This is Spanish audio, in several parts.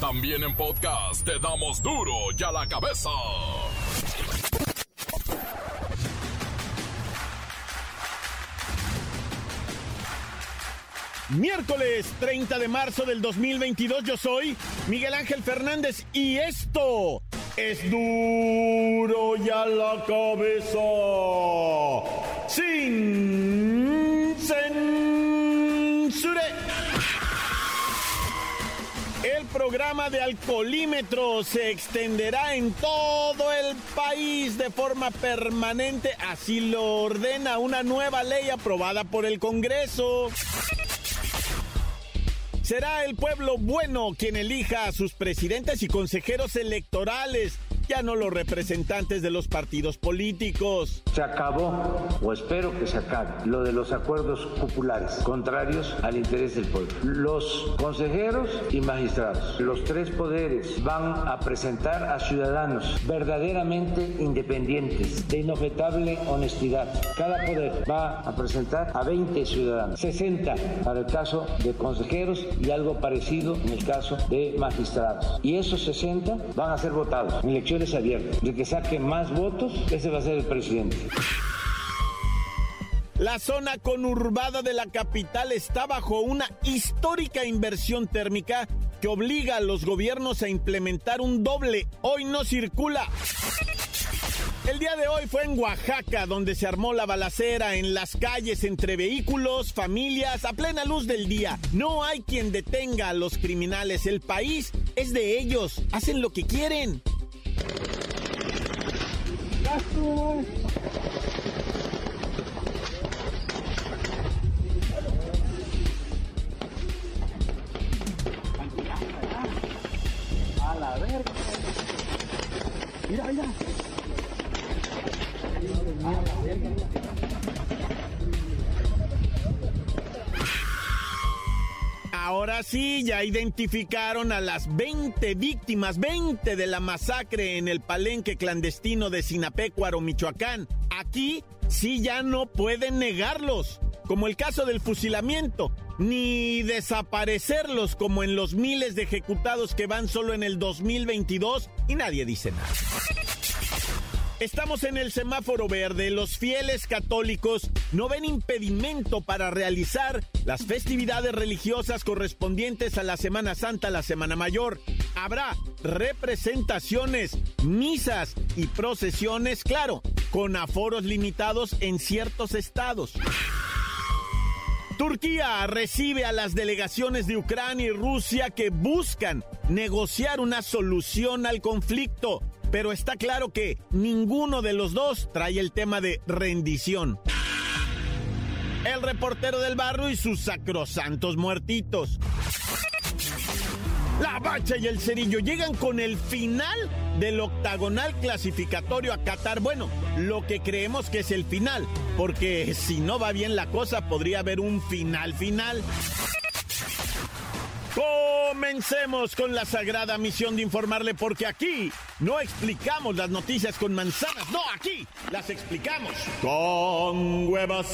También en podcast te damos duro y a la cabeza. Miércoles 30 de marzo del 2022 yo soy Miguel Ángel Fernández y esto es duro y a la cabeza. Sin programa de alcoholímetro se extenderá en todo el país de forma permanente, así lo ordena una nueva ley aprobada por el Congreso. Será el pueblo bueno quien elija a sus presidentes y consejeros electorales ya no los representantes de los partidos políticos. Se acabó, o espero que se acabe, lo de los acuerdos populares contrarios al interés del pueblo. Los consejeros y magistrados, los tres poderes, van a presentar a ciudadanos verdaderamente independientes, de inobjetable honestidad. Cada poder va a presentar a 20 ciudadanos, 60 para el caso de consejeros y algo parecido en el caso de magistrados. Y esos 60 van a ser votados es abierto. De que saque más votos, ese va a ser el presidente. La zona conurbada de la capital está bajo una histórica inversión térmica que obliga a los gobiernos a implementar un doble. Hoy no circula. El día de hoy fue en Oaxaca donde se armó la balacera en las calles entre vehículos, familias, a plena luz del día. No hay quien detenga a los criminales. El país es de ellos. Hacen lo que quieren. A Sí, ya identificaron a las 20 víctimas, 20 de la masacre en el palenque clandestino de Sinapecuaro, Michoacán. Aquí sí ya no pueden negarlos, como el caso del fusilamiento, ni desaparecerlos como en los miles de ejecutados que van solo en el 2022 y nadie dice nada. Estamos en el semáforo verde. Los fieles católicos no ven impedimento para realizar las festividades religiosas correspondientes a la Semana Santa, la Semana Mayor. Habrá representaciones, misas y procesiones, claro, con aforos limitados en ciertos estados. Turquía recibe a las delegaciones de Ucrania y Rusia que buscan negociar una solución al conflicto pero está claro que ninguno de los dos trae el tema de rendición. El reportero del barrio y sus sacrosantos muertitos. La Bacha y el Cerillo llegan con el final del octagonal clasificatorio a Qatar. Bueno, lo que creemos que es el final, porque si no va bien la cosa, podría haber un final final. Comencemos con la sagrada misión de informarle porque aquí no explicamos las noticias con manzanas, no, aquí las explicamos con huevas.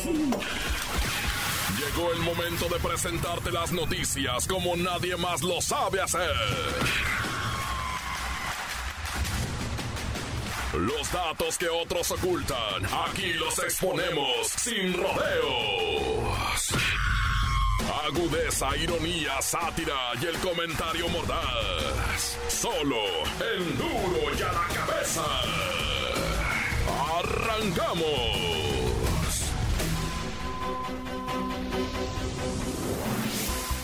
Llegó el momento de presentarte las noticias como nadie más lo sabe hacer. Los datos que otros ocultan, aquí los exponemos sin rodeos. Agudeza, ironía, sátira y el comentario mordaz. Solo el duro y a la cabeza. ¡Arrancamos!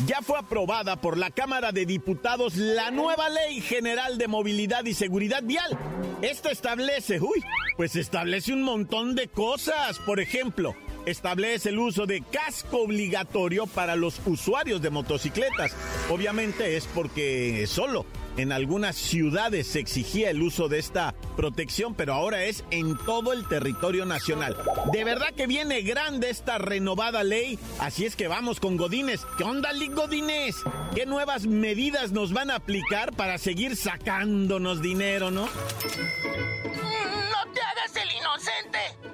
Ya fue aprobada por la Cámara de Diputados la nueva Ley General de Movilidad y Seguridad Vial. Esto establece, uy, pues establece un montón de cosas. Por ejemplo, establece el uso de casco obligatorio para los usuarios de motocicletas. Obviamente es porque solo en algunas ciudades se exigía el uso de esta protección, pero ahora es en todo el territorio nacional. De verdad que viene grande esta renovada ley, así es que vamos con Godines. ¿Qué onda, Lick Godines? ¿Qué nuevas medidas nos van a aplicar para seguir sacándonos dinero, no?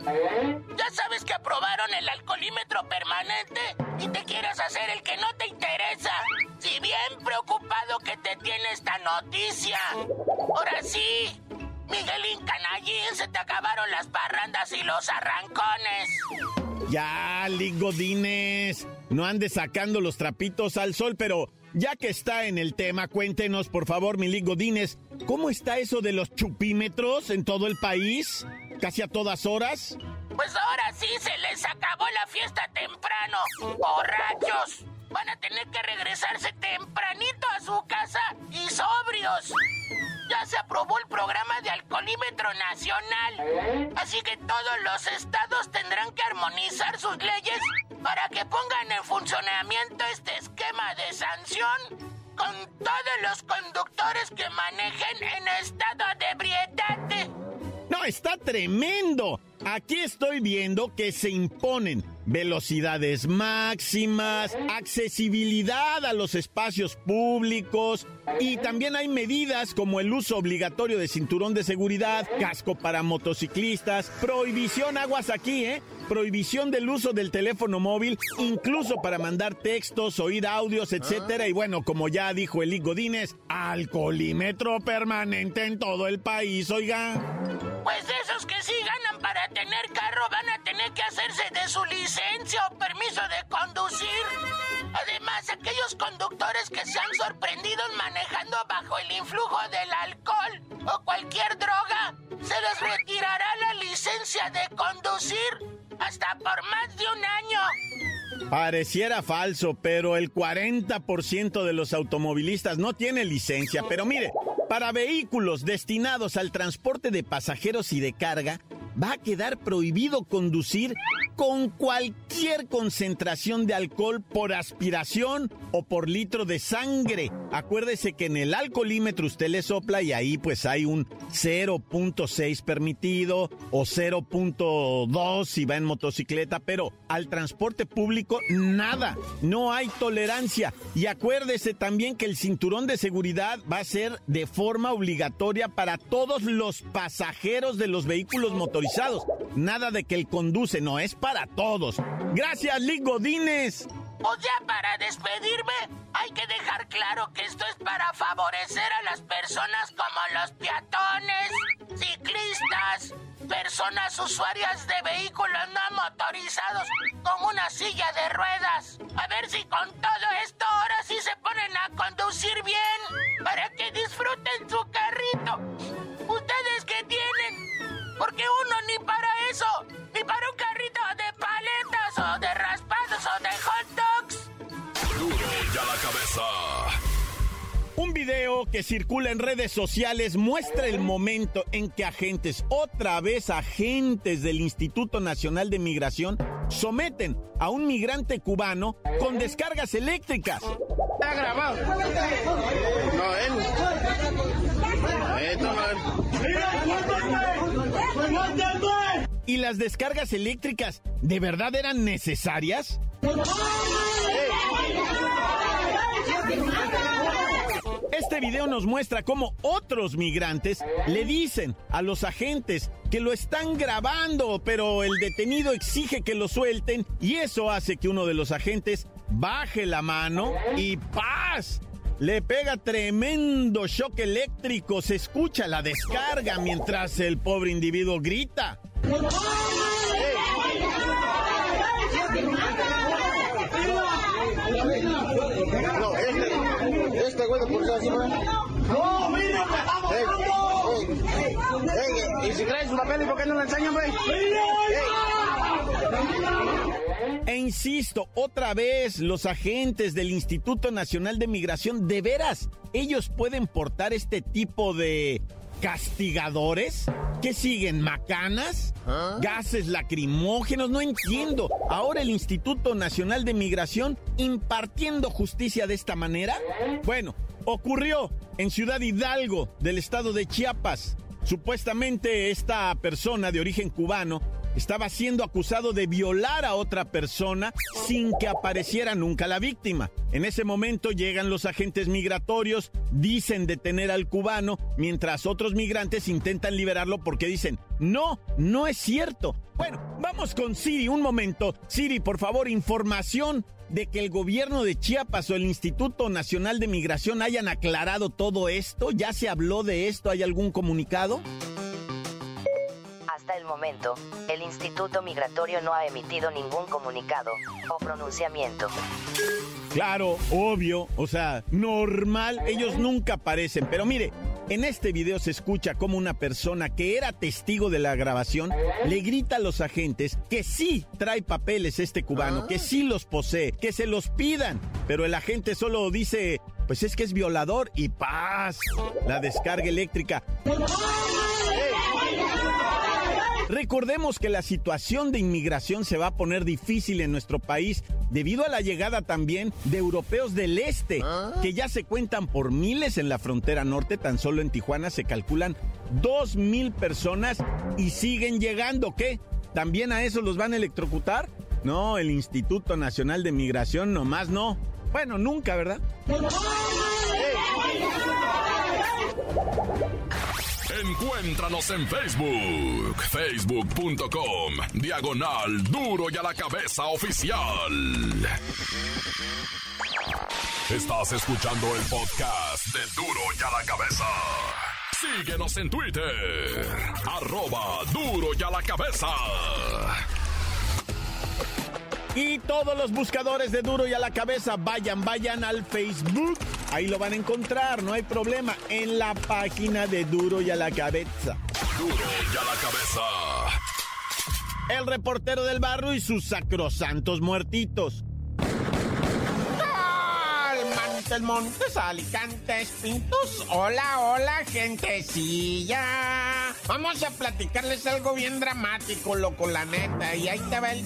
Ya sabes que aprobaron el alcoholímetro permanente y te quieres hacer el que no te interesa. Si bien preocupado que te tiene esta noticia. Ahora sí, Miguelín Canallín, se te acabaron las parrandas y los arrancones. Ya, Ligodines, no andes sacando los trapitos al sol, pero ya que está en el tema, cuéntenos, por favor, mi Ligodines, ¿cómo está eso de los chupímetros en todo el país? ¿Casi a todas horas? Pues ahora sí se les acabó la fiesta temprano, borrachos. Van a tener que regresarse tempranito a su casa y sobrios. Ya se aprobó el programa de alcoholímetro nacional. Así que todos los estados tendrán que armonizar sus leyes para que pongan en funcionamiento este esquema de sanción con todos los conductores que manejen en estado de ebriedad. No, está tremendo. Aquí estoy viendo que se imponen velocidades máximas, accesibilidad a los espacios públicos y también hay medidas como el uso obligatorio de cinturón de seguridad, casco para motociclistas, prohibición aguas aquí, ¿eh? Prohibición del uso del teléfono móvil, incluso para mandar textos, oír audios, etcétera. Y bueno, como ya dijo Eli Godínez, alcoholímetro permanente en todo el país, oiga. Pues esos que sí ganan para tener carro van a tener que hacerse de su licencia o permiso de conducir. Además, aquellos conductores que se han sorprendido manejando bajo el influjo del alcohol o cualquier droga, se les retirará la licencia de conducir hasta por más de un año. Pareciera falso, pero el 40% de los automovilistas no tiene licencia. Pero mire, para vehículos destinados al transporte de pasajeros y de carga, va a quedar prohibido conducir con cualquier concentración de alcohol por aspiración o por litro de sangre. Acuérdese que en el alcoholímetro usted le sopla y ahí pues hay un 0.6 permitido o 0.2 si va en motocicleta, pero al transporte público nada, no hay tolerancia. Y acuérdese también que el cinturón de seguridad va a ser de forma obligatoria para todos los pasajeros de los vehículos motorizados. Nada de que el conduce, no es para todos. Gracias, Lick Godínez. Pues ya para despedirme, hay que dejar claro que esto es para favorecer a las personas como los peatones, ciclistas, personas usuarias de vehículos no motorizados con una silla de ruedas. A ver si con todo esto ahora sí se ponen a conducir bien, para que disfruten su carrito. ¿Ustedes qué tienen? Porque uno ni para eso, ni para un carrito de paletas o de raspados o de hot dogs. Duro ya la cabeza. Un video que circula en redes sociales muestra el momento en que agentes, otra vez agentes del Instituto Nacional de Migración, someten a un migrante cubano con descargas eléctricas. Está grabado. No, él. Esto no ¿Y las descargas eléctricas de verdad eran necesarias? Este video nos muestra cómo otros migrantes le dicen a los agentes que lo están grabando, pero el detenido exige que lo suelten y eso hace que uno de los agentes baje la mano y ¡paz! Le pega tremendo shock eléctrico, se escucha la descarga mientras el pobre individuo grita. No, mira, y si su papel, ¿y no güey? E insisto, otra vez, los agentes del Instituto Nacional de Migración, de veras, ellos pueden portar este tipo de castigadores que siguen macanas, gases lacrimógenos, no entiendo. Ahora el Instituto Nacional de Migración impartiendo justicia de esta manera. Bueno, ocurrió en Ciudad Hidalgo del estado de Chiapas. Supuestamente esta persona de origen cubano estaba siendo acusado de violar a otra persona sin que apareciera nunca la víctima. En ese momento llegan los agentes migratorios, dicen detener al cubano, mientras otros migrantes intentan liberarlo porque dicen, no, no es cierto. Bueno, vamos con Siri un momento. Siri, por favor, información de que el gobierno de Chiapas o el Instituto Nacional de Migración hayan aclarado todo esto? ¿Ya se habló de esto? ¿Hay algún comunicado? Hasta el momento, Instituto Migratorio no ha emitido ningún comunicado o pronunciamiento. Claro, obvio, o sea, normal, ellos nunca aparecen, pero mire, en este video se escucha como una persona que era testigo de la grabación le grita a los agentes que sí trae papeles este cubano, que sí los posee, que se los pidan, pero el agente solo dice, pues es que es violador y paz, la descarga eléctrica. Recordemos que la situación de inmigración se va a poner difícil en nuestro país debido a la llegada también de europeos del este, que ya se cuentan por miles en la frontera norte, tan solo en Tijuana se calculan dos mil personas y siguen llegando. ¿Qué? ¿También a eso los van a electrocutar? No, el Instituto Nacional de Migración nomás no. Bueno, nunca, ¿verdad? Encuéntranos en Facebook, facebook.com, diagonal duro y a la cabeza oficial. Estás escuchando el podcast de duro y a la cabeza. Síguenos en Twitter, arroba duro y a la cabeza. Y todos los buscadores de Duro y a la cabeza, vayan, vayan al Facebook. Ahí lo van a encontrar, no hay problema. En la página de Duro y a la cabeza. Duro y a la cabeza. El reportero del barrio y sus sacrosantos muertitos. Montes, Montes, Alicantes, Pintos. Hola, hola, gentecilla. Vamos a platicarles algo bien dramático, loco, la neta. Y ahí te va el...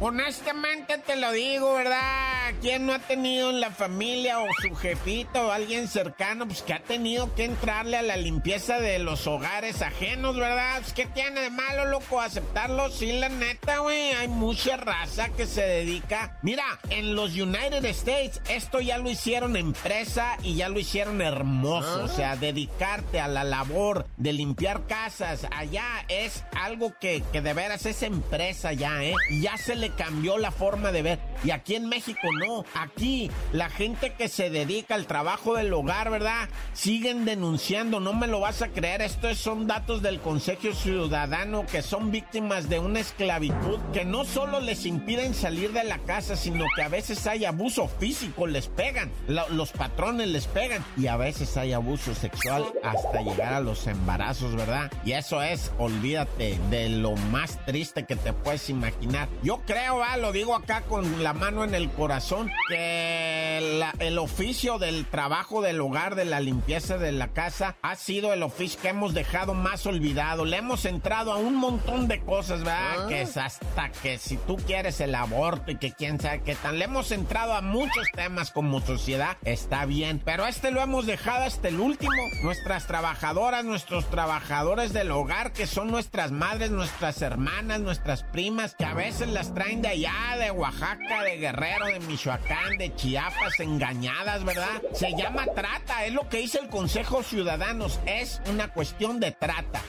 Honestamente te lo digo, ¿verdad? ¿Quién no ha tenido en la familia o su jefito o alguien cercano, pues que ha tenido que entrarle a la limpieza de los hogares ajenos, ¿verdad? Pues, ¿Qué tiene de malo, loco, aceptarlo? Sí, la neta, güey. Hay mucha raza que se dedica. Mira, en los United States esto ya lo hicieron empresa y ya lo hicieron hermoso. O sea, dedicarte a la labor de limpiar casas allá es algo que, que de veras es empresa ya, ¿eh? Ya se le cambió la forma de ver. Y aquí en México no. Aquí la gente que se dedica al trabajo del hogar, ¿verdad? Siguen denunciando. No me lo vas a creer. Estos son datos del Consejo Ciudadano que son víctimas de una esclavitud que no solo les impiden salir de la casa, sino que a veces hay abuso físico, les pegan. Lo- los patrones les pegan. Y a veces hay abuso sexual hasta llegar a los embarazos, ¿verdad? Y eso es, olvídate, de lo más triste que te puedes imaginar. Yo creo, va, lo digo acá con la mano en el corazón, que la- el oficio del trabajo del hogar, de la limpieza de la casa, ha sido el oficio que hemos dejado más olvidado. Le hemos entrado a un montón de cosas, ¿verdad? Que es hasta que si tú quieres el aborto y que quién sabe qué tan. Le hemos entrado a muchos temas como sociedad, está bien. Pero este lo hemos dejado hasta el último. Nuestras trabajadoras, nuestros trabajadores del hogar, que son nuestras madres, nuestras hermanas, nuestras primas, que a veces las traen de allá, de Oaxaca, de Guerrero, de Michoacán, de Chiapas, engañadas, ¿verdad? Se llama trata, es lo que dice el Consejo Ciudadanos, es una cuestión de trata.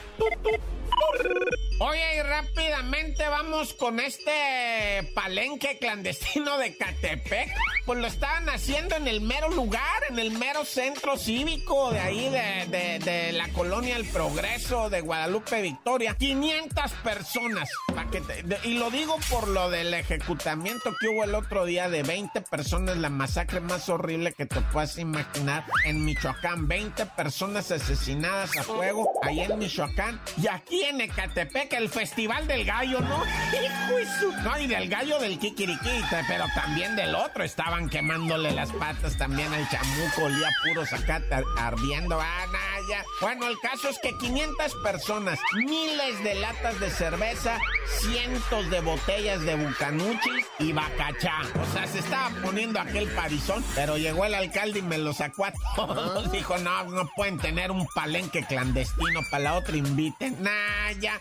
Oye, y rápidamente vamos con este palenque clandestino de Catepec. Pues lo estaban haciendo en el mero lugar, en el mero centro cívico de ahí, de, la colonia El Progreso, de Guadalupe Victoria. 500 personas. y lo digo por lo del ejecutamiento que hubo el otro día de 20 personas, la masacre más horrible que te puedas imaginar en Michoacán. 20 personas asesinadas a fuego ahí en Michoacán. Y aquí en Ecatepec, el Festival del Gallo, ¿no? No, y del gallo del Kikiriki, pero también del otro. Estaban quemándole las patas también al chamuco, olía puro zacate ar- ardiendo. Ah, nah, ya. Bueno, el caso es que 500 personas, miles de latas de cerveza, cientos de botellas de bucanuchis y bacachá. O sea, se estaba poniendo aquel parizón, pero llegó el alcalde y me lo sacó a todos. Dijo, no, no pueden tener un palenque clandestino para la otra inviten. Nah, ya.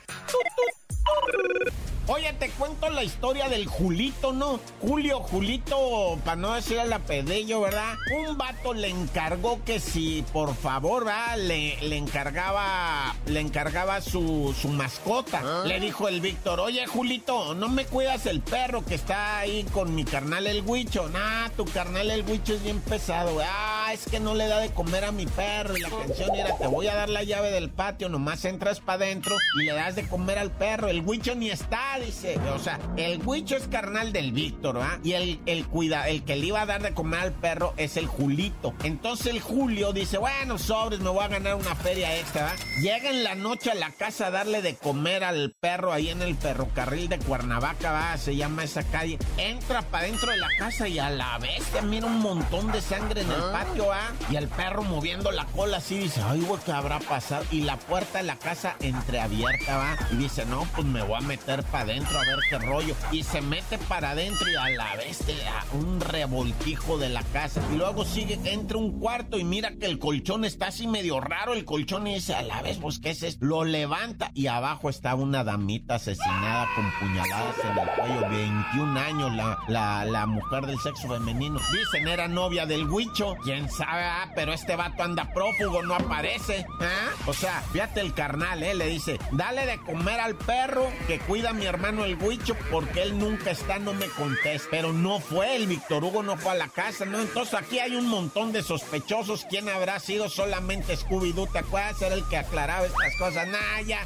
Oye, te cuento la historia del Julito, ¿no? Julio, Julito, para no decir el apellido, ¿verdad? Un vato le encargó que si, por favor, ¿verdad? Le, le encargaba, le encargaba su, su mascota. ¿Ah? Le dijo el Víctor, oye, Julito, ¿no me cuidas el perro que está ahí con mi carnal el Huicho? Nah, tu carnal el Huicho es bien pesado. Ah, es que no le da de comer a mi perro. Y la canción era, te voy a dar la llave del patio, nomás entras para adentro y le das de comer al perro. El Huicho ni está, dice. O sea, el Huicho es carnal del Víctor, ¿va? Y el, el, cuida, el que le iba a dar de comer al perro es el Julito. Entonces el Julio dice, bueno, sobres, me voy a ganar una feria extra, ¿va? Llega en la noche a la casa a darle de comer al perro ahí en el ferrocarril de Cuernavaca, va, se llama esa calle. Entra para dentro de la casa y a la vez te mira un montón de sangre en el patio, va. Y el perro moviendo la cola así dice, ay, güey, ¿qué habrá pasado? Y la puerta de la casa entreabierta, va. Y dice, no, pues me voy a meter para adentro a ver qué rollo. Y se mete para adentro y a la da un revoltijo de la casa. Y luego sigue, entra un cuarto y mira que el colchón está así medio raro. El colchón y dice, a la vez, pues, ¿qué es eso? Lo levanta y abajo está una damita asesinada con puñaladas en el cuello. 21 años, la, la, la mujer del sexo femenino. Dicen, era novia del huicho. Quién sabe, ah, pero este vato anda prófugo, no aparece. ¿Ah? O sea, fíjate el carnal, ¿eh? Le dice, dale de comer al perro que cuida a mi hermano el huicho porque él nunca está, no me contesta. Pero no fue, el Víctor Hugo no fue a la casa, ¿no? Entonces aquí hay un montón de sospechosos. ¿Quién habrá sido solamente Scooby-Doo? ¿Te acuerdas? Era el que aclaraba estas cosas. Nah, ya.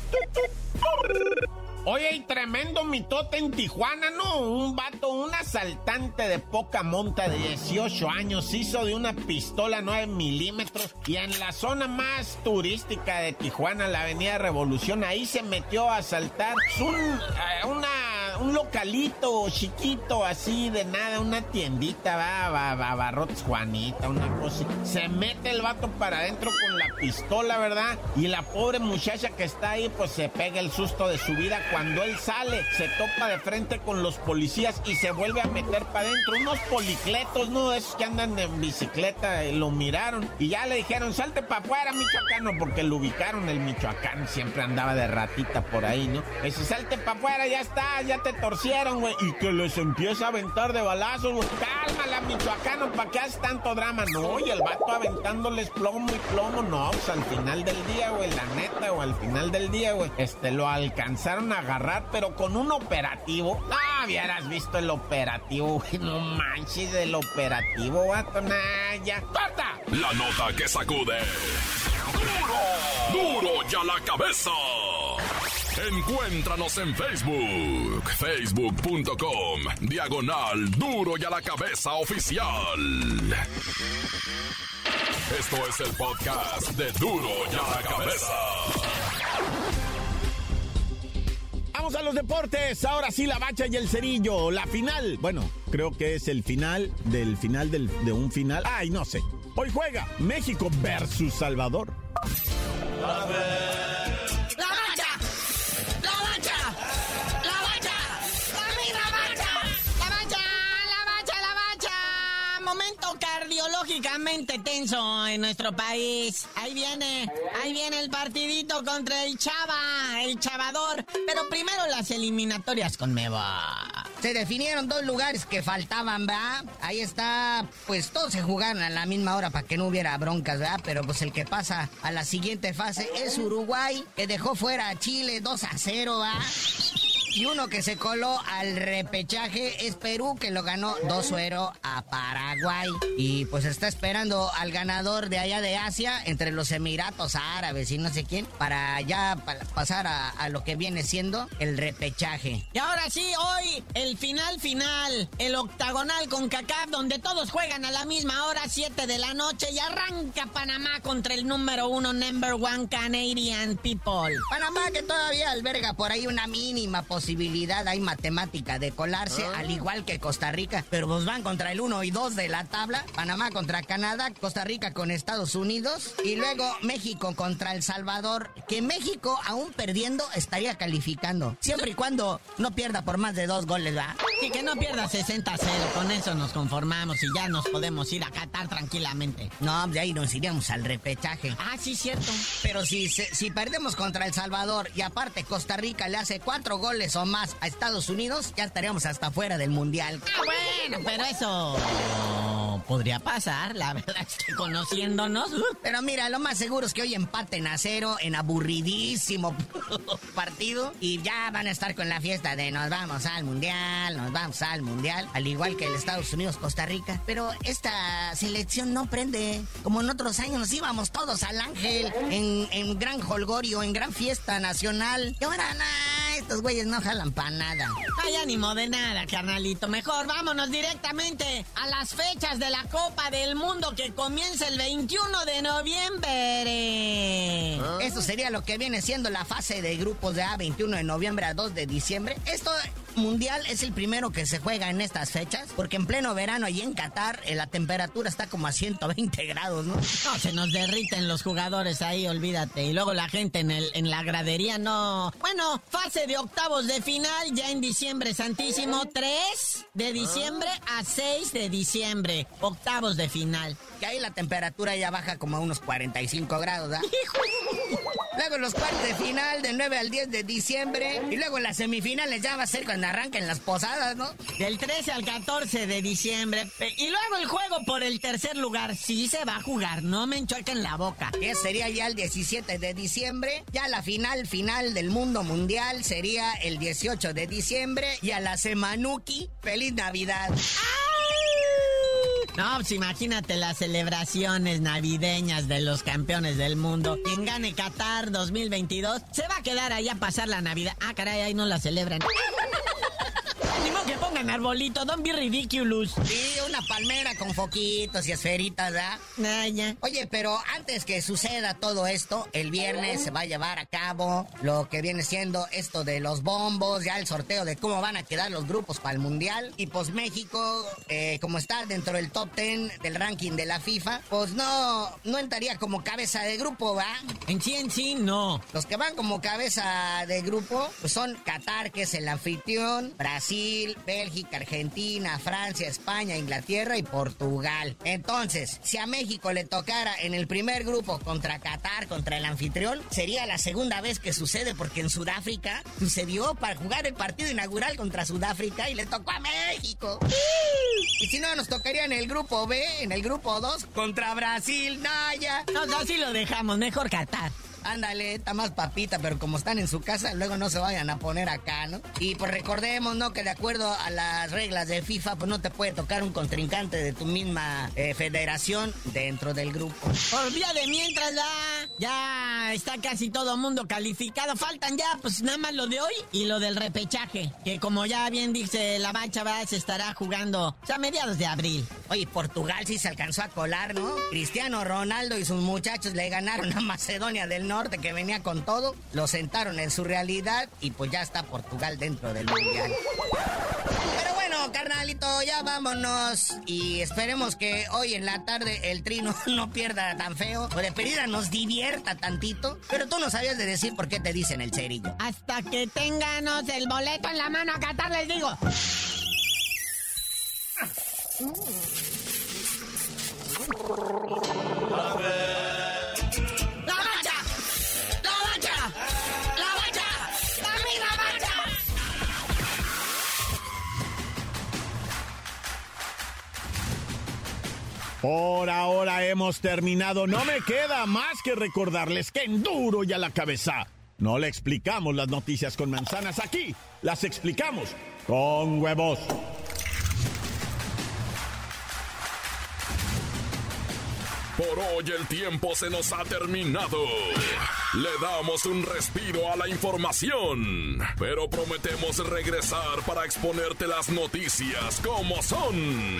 Oye, y tremendo mitote en Tijuana, ¿no? Un vato, un asaltante de poca monta de 18 años hizo de una pistola 9 milímetros y en la zona más turística de Tijuana, la Avenida Revolución, ahí se metió a asaltar un, eh, una, un localito chiquito así de nada, una tiendita, va, va, va, Barrotes Juanita, una cosa. Se mete el vato para adentro con la pistola, ¿verdad? Y la pobre muchacha que está ahí, pues se pega el susto de su vida cuando él sale, se topa de frente con los policías y se vuelve a meter para adentro. Unos policletos, ¿no? Esos que andan en bicicleta, eh, lo miraron y ya le dijeron, salte para afuera, michoacano, porque lo ubicaron. El michoacán siempre andaba de ratita por ahí, ¿no? Dice, salte para afuera, ya está, ya te torcieron, güey. Y que les empieza a aventar de balazos, güey. Cálmala, michoacano, ¿para qué haces tanto drama? No, y el vato aventándoles plomo y plomo, no, pues al final del día, güey, la neta, o al final del día, güey, este, lo alcanzaron a agarrar, pero con un operativo. Ah, hubieras visto el operativo, güey. No manches el operativo, vato. Nah, ya. ¡Corta! La nota que sacude. ¡Duro! ¡Duro ya la cabeza! Encuéntranos en Facebook, facebook.com, diagonal Duro y a la cabeza oficial. Esto es el podcast de Duro y a la cabeza. Vamos a los deportes. Ahora sí, la bacha y el cerillo. La final. Bueno, creo que es el final del final del, de un final. Ay, no sé. Hoy juega México versus Salvador. ¡La Momento cardiológicamente tenso en nuestro país. Ahí viene, ahí viene el partidito contra el Chava, el Chavador. Pero primero las eliminatorias con Meva. Se definieron dos lugares que faltaban, ¿verdad? Ahí está, pues todos se jugaron a la misma hora para que no hubiera broncas, ¿verdad? Pero pues el que pasa a la siguiente fase es Uruguay, que dejó fuera a Chile 2 a 0, ¿verdad? Y uno que se coló al repechaje es Perú, que lo ganó 2-0 a Paraguay. Y pues está esperando al ganador de allá de Asia, entre los Emiratos Árabes y no sé quién, para ya pa- pasar a, a lo que viene siendo el repechaje. Y ahora sí, hoy el final final, el octagonal con CACAF, donde todos juegan a la misma hora, 7 de la noche, y arranca Panamá contra el número uno, number one Canadian people. Panamá que todavía alberga por ahí una mínima posibilidad, hay matemática de colarse, al igual que Costa Rica, pero pues van contra el 1 y 2 de la tabla, Panamá contra Canadá, Costa Rica con Estados Unidos y luego México contra El Salvador, que México aún perdiendo estaría calificando, siempre y cuando no pierda por más de dos goles, ¿va? Sí, que no pierda 60-0, con eso nos conformamos y ya nos podemos ir a Qatar tranquilamente. No, de ahí nos iríamos al repechaje. Ah, sí, cierto. Pero si, si perdemos contra El Salvador y aparte Costa Rica le hace cuatro goles o más a Estados Unidos, ya estaríamos hasta fuera del Mundial. Ah, bueno, pero eso podría pasar, la verdad es que conociéndonos. Uh. Pero mira, lo más seguro es que hoy empaten a cero en aburridísimo partido y ya van a estar con la fiesta de nos vamos al mundial, nos vamos al mundial, al igual que el Estados Unidos, Costa Rica. Pero esta selección no prende. Como en otros años nos íbamos todos al Ángel en, en gran holgorio, en gran fiesta nacional. Y ahora nada, estos güeyes no jalan para nada. Ay, ánimo de nada, carnalito. Mejor vámonos directamente a las fechas de la Copa del Mundo que comienza el 21 de noviembre. Eso sería lo que viene siendo la fase de grupos de A 21 de noviembre a 2 de diciembre. Esto mundial es el primero que se juega en estas fechas, porque en pleno verano allí en Qatar eh, la temperatura está como a 120 grados, ¿no? No, se nos derriten los jugadores ahí, olvídate. Y luego la gente en, el, en la gradería no... Bueno, fase de octavos de final ya en diciembre santísimo, 3 de diciembre a 6 de diciembre, octavos de final. Que ahí la temperatura ya baja como a unos 45 grados, ¿ah? Luego los cuartos de final de 9 al 10 de diciembre. Y luego las semifinales ya va a ser cuando arranquen las posadas, ¿no? Del 13 al 14 de diciembre. Y luego el juego por el tercer lugar. Sí se va a jugar, no me enchuequen la boca. Que sería ya el 17 de diciembre. Ya la final final del mundo mundial sería el 18 de diciembre. Y a la Semanuki, feliz Navidad. No, pues imagínate las celebraciones navideñas de los campeones del mundo. Quien gane Qatar 2022 se va a quedar ahí a pasar la Navidad. Ah, caray, ahí no la celebran. Pongan arbolito, don't be ridiculous. Sí, una palmera con foquitos y esferitas, ¿verdad? Ah, ya. Oye, pero antes que suceda todo esto, el viernes se va a llevar a cabo lo que viene siendo esto de los bombos, ya el sorteo de cómo van a quedar los grupos para el Mundial. Y pues México, eh, como está dentro del top 10 del ranking de la FIFA, pues no, no entraría como cabeza de grupo, ¿va? En sí, en sí, no. Los que van como cabeza de grupo pues son Qatar, que es el anfitrión, Brasil, Bélgica, Argentina, Francia, España, Inglaterra y Portugal. Entonces, si a México le tocara en el primer grupo contra Qatar, contra el anfitrión, sería la segunda vez que sucede porque en Sudáfrica sucedió para jugar el partido inaugural contra Sudáfrica y le tocó a México. Y si no, nos tocaría en el grupo B, en el grupo 2, contra Brasil, Naya. No, no, así lo dejamos, mejor Qatar. Ándale, está más papita, pero como están en su casa, luego no se vayan a poner acá, ¿no? Y pues recordemos, ¿no? Que de acuerdo a las reglas de FIFA, pues no te puede tocar un contrincante de tu misma eh, federación dentro del grupo. Por vía de mientras ya, ya está casi todo mundo calificado. Faltan ya, pues nada más lo de hoy y lo del repechaje. Que como ya bien dice la bacha, va, se estará jugando a mediados de abril. Oye, Portugal sí se alcanzó a colar, ¿no? Cristiano Ronaldo y sus muchachos le ganaron a Macedonia del Norte que venía con todo, lo sentaron en su realidad y pues ya está Portugal dentro del mundial. Pero bueno, carnalito, ya vámonos y esperemos que hoy en la tarde el trino no pierda tan feo o de pedida nos divierta tantito. Pero tú no sabías de decir por qué te dicen el cerillo. Hasta que tenganos el boleto en la mano a Qatar, les digo. Por ahora hemos terminado. No me queda más que recordarles que en duro y a la cabeza. No le explicamos las noticias con manzanas aquí. Las explicamos con huevos. Por hoy el tiempo se nos ha terminado. Le damos un respiro a la información, pero prometemos regresar para exponerte las noticias como son.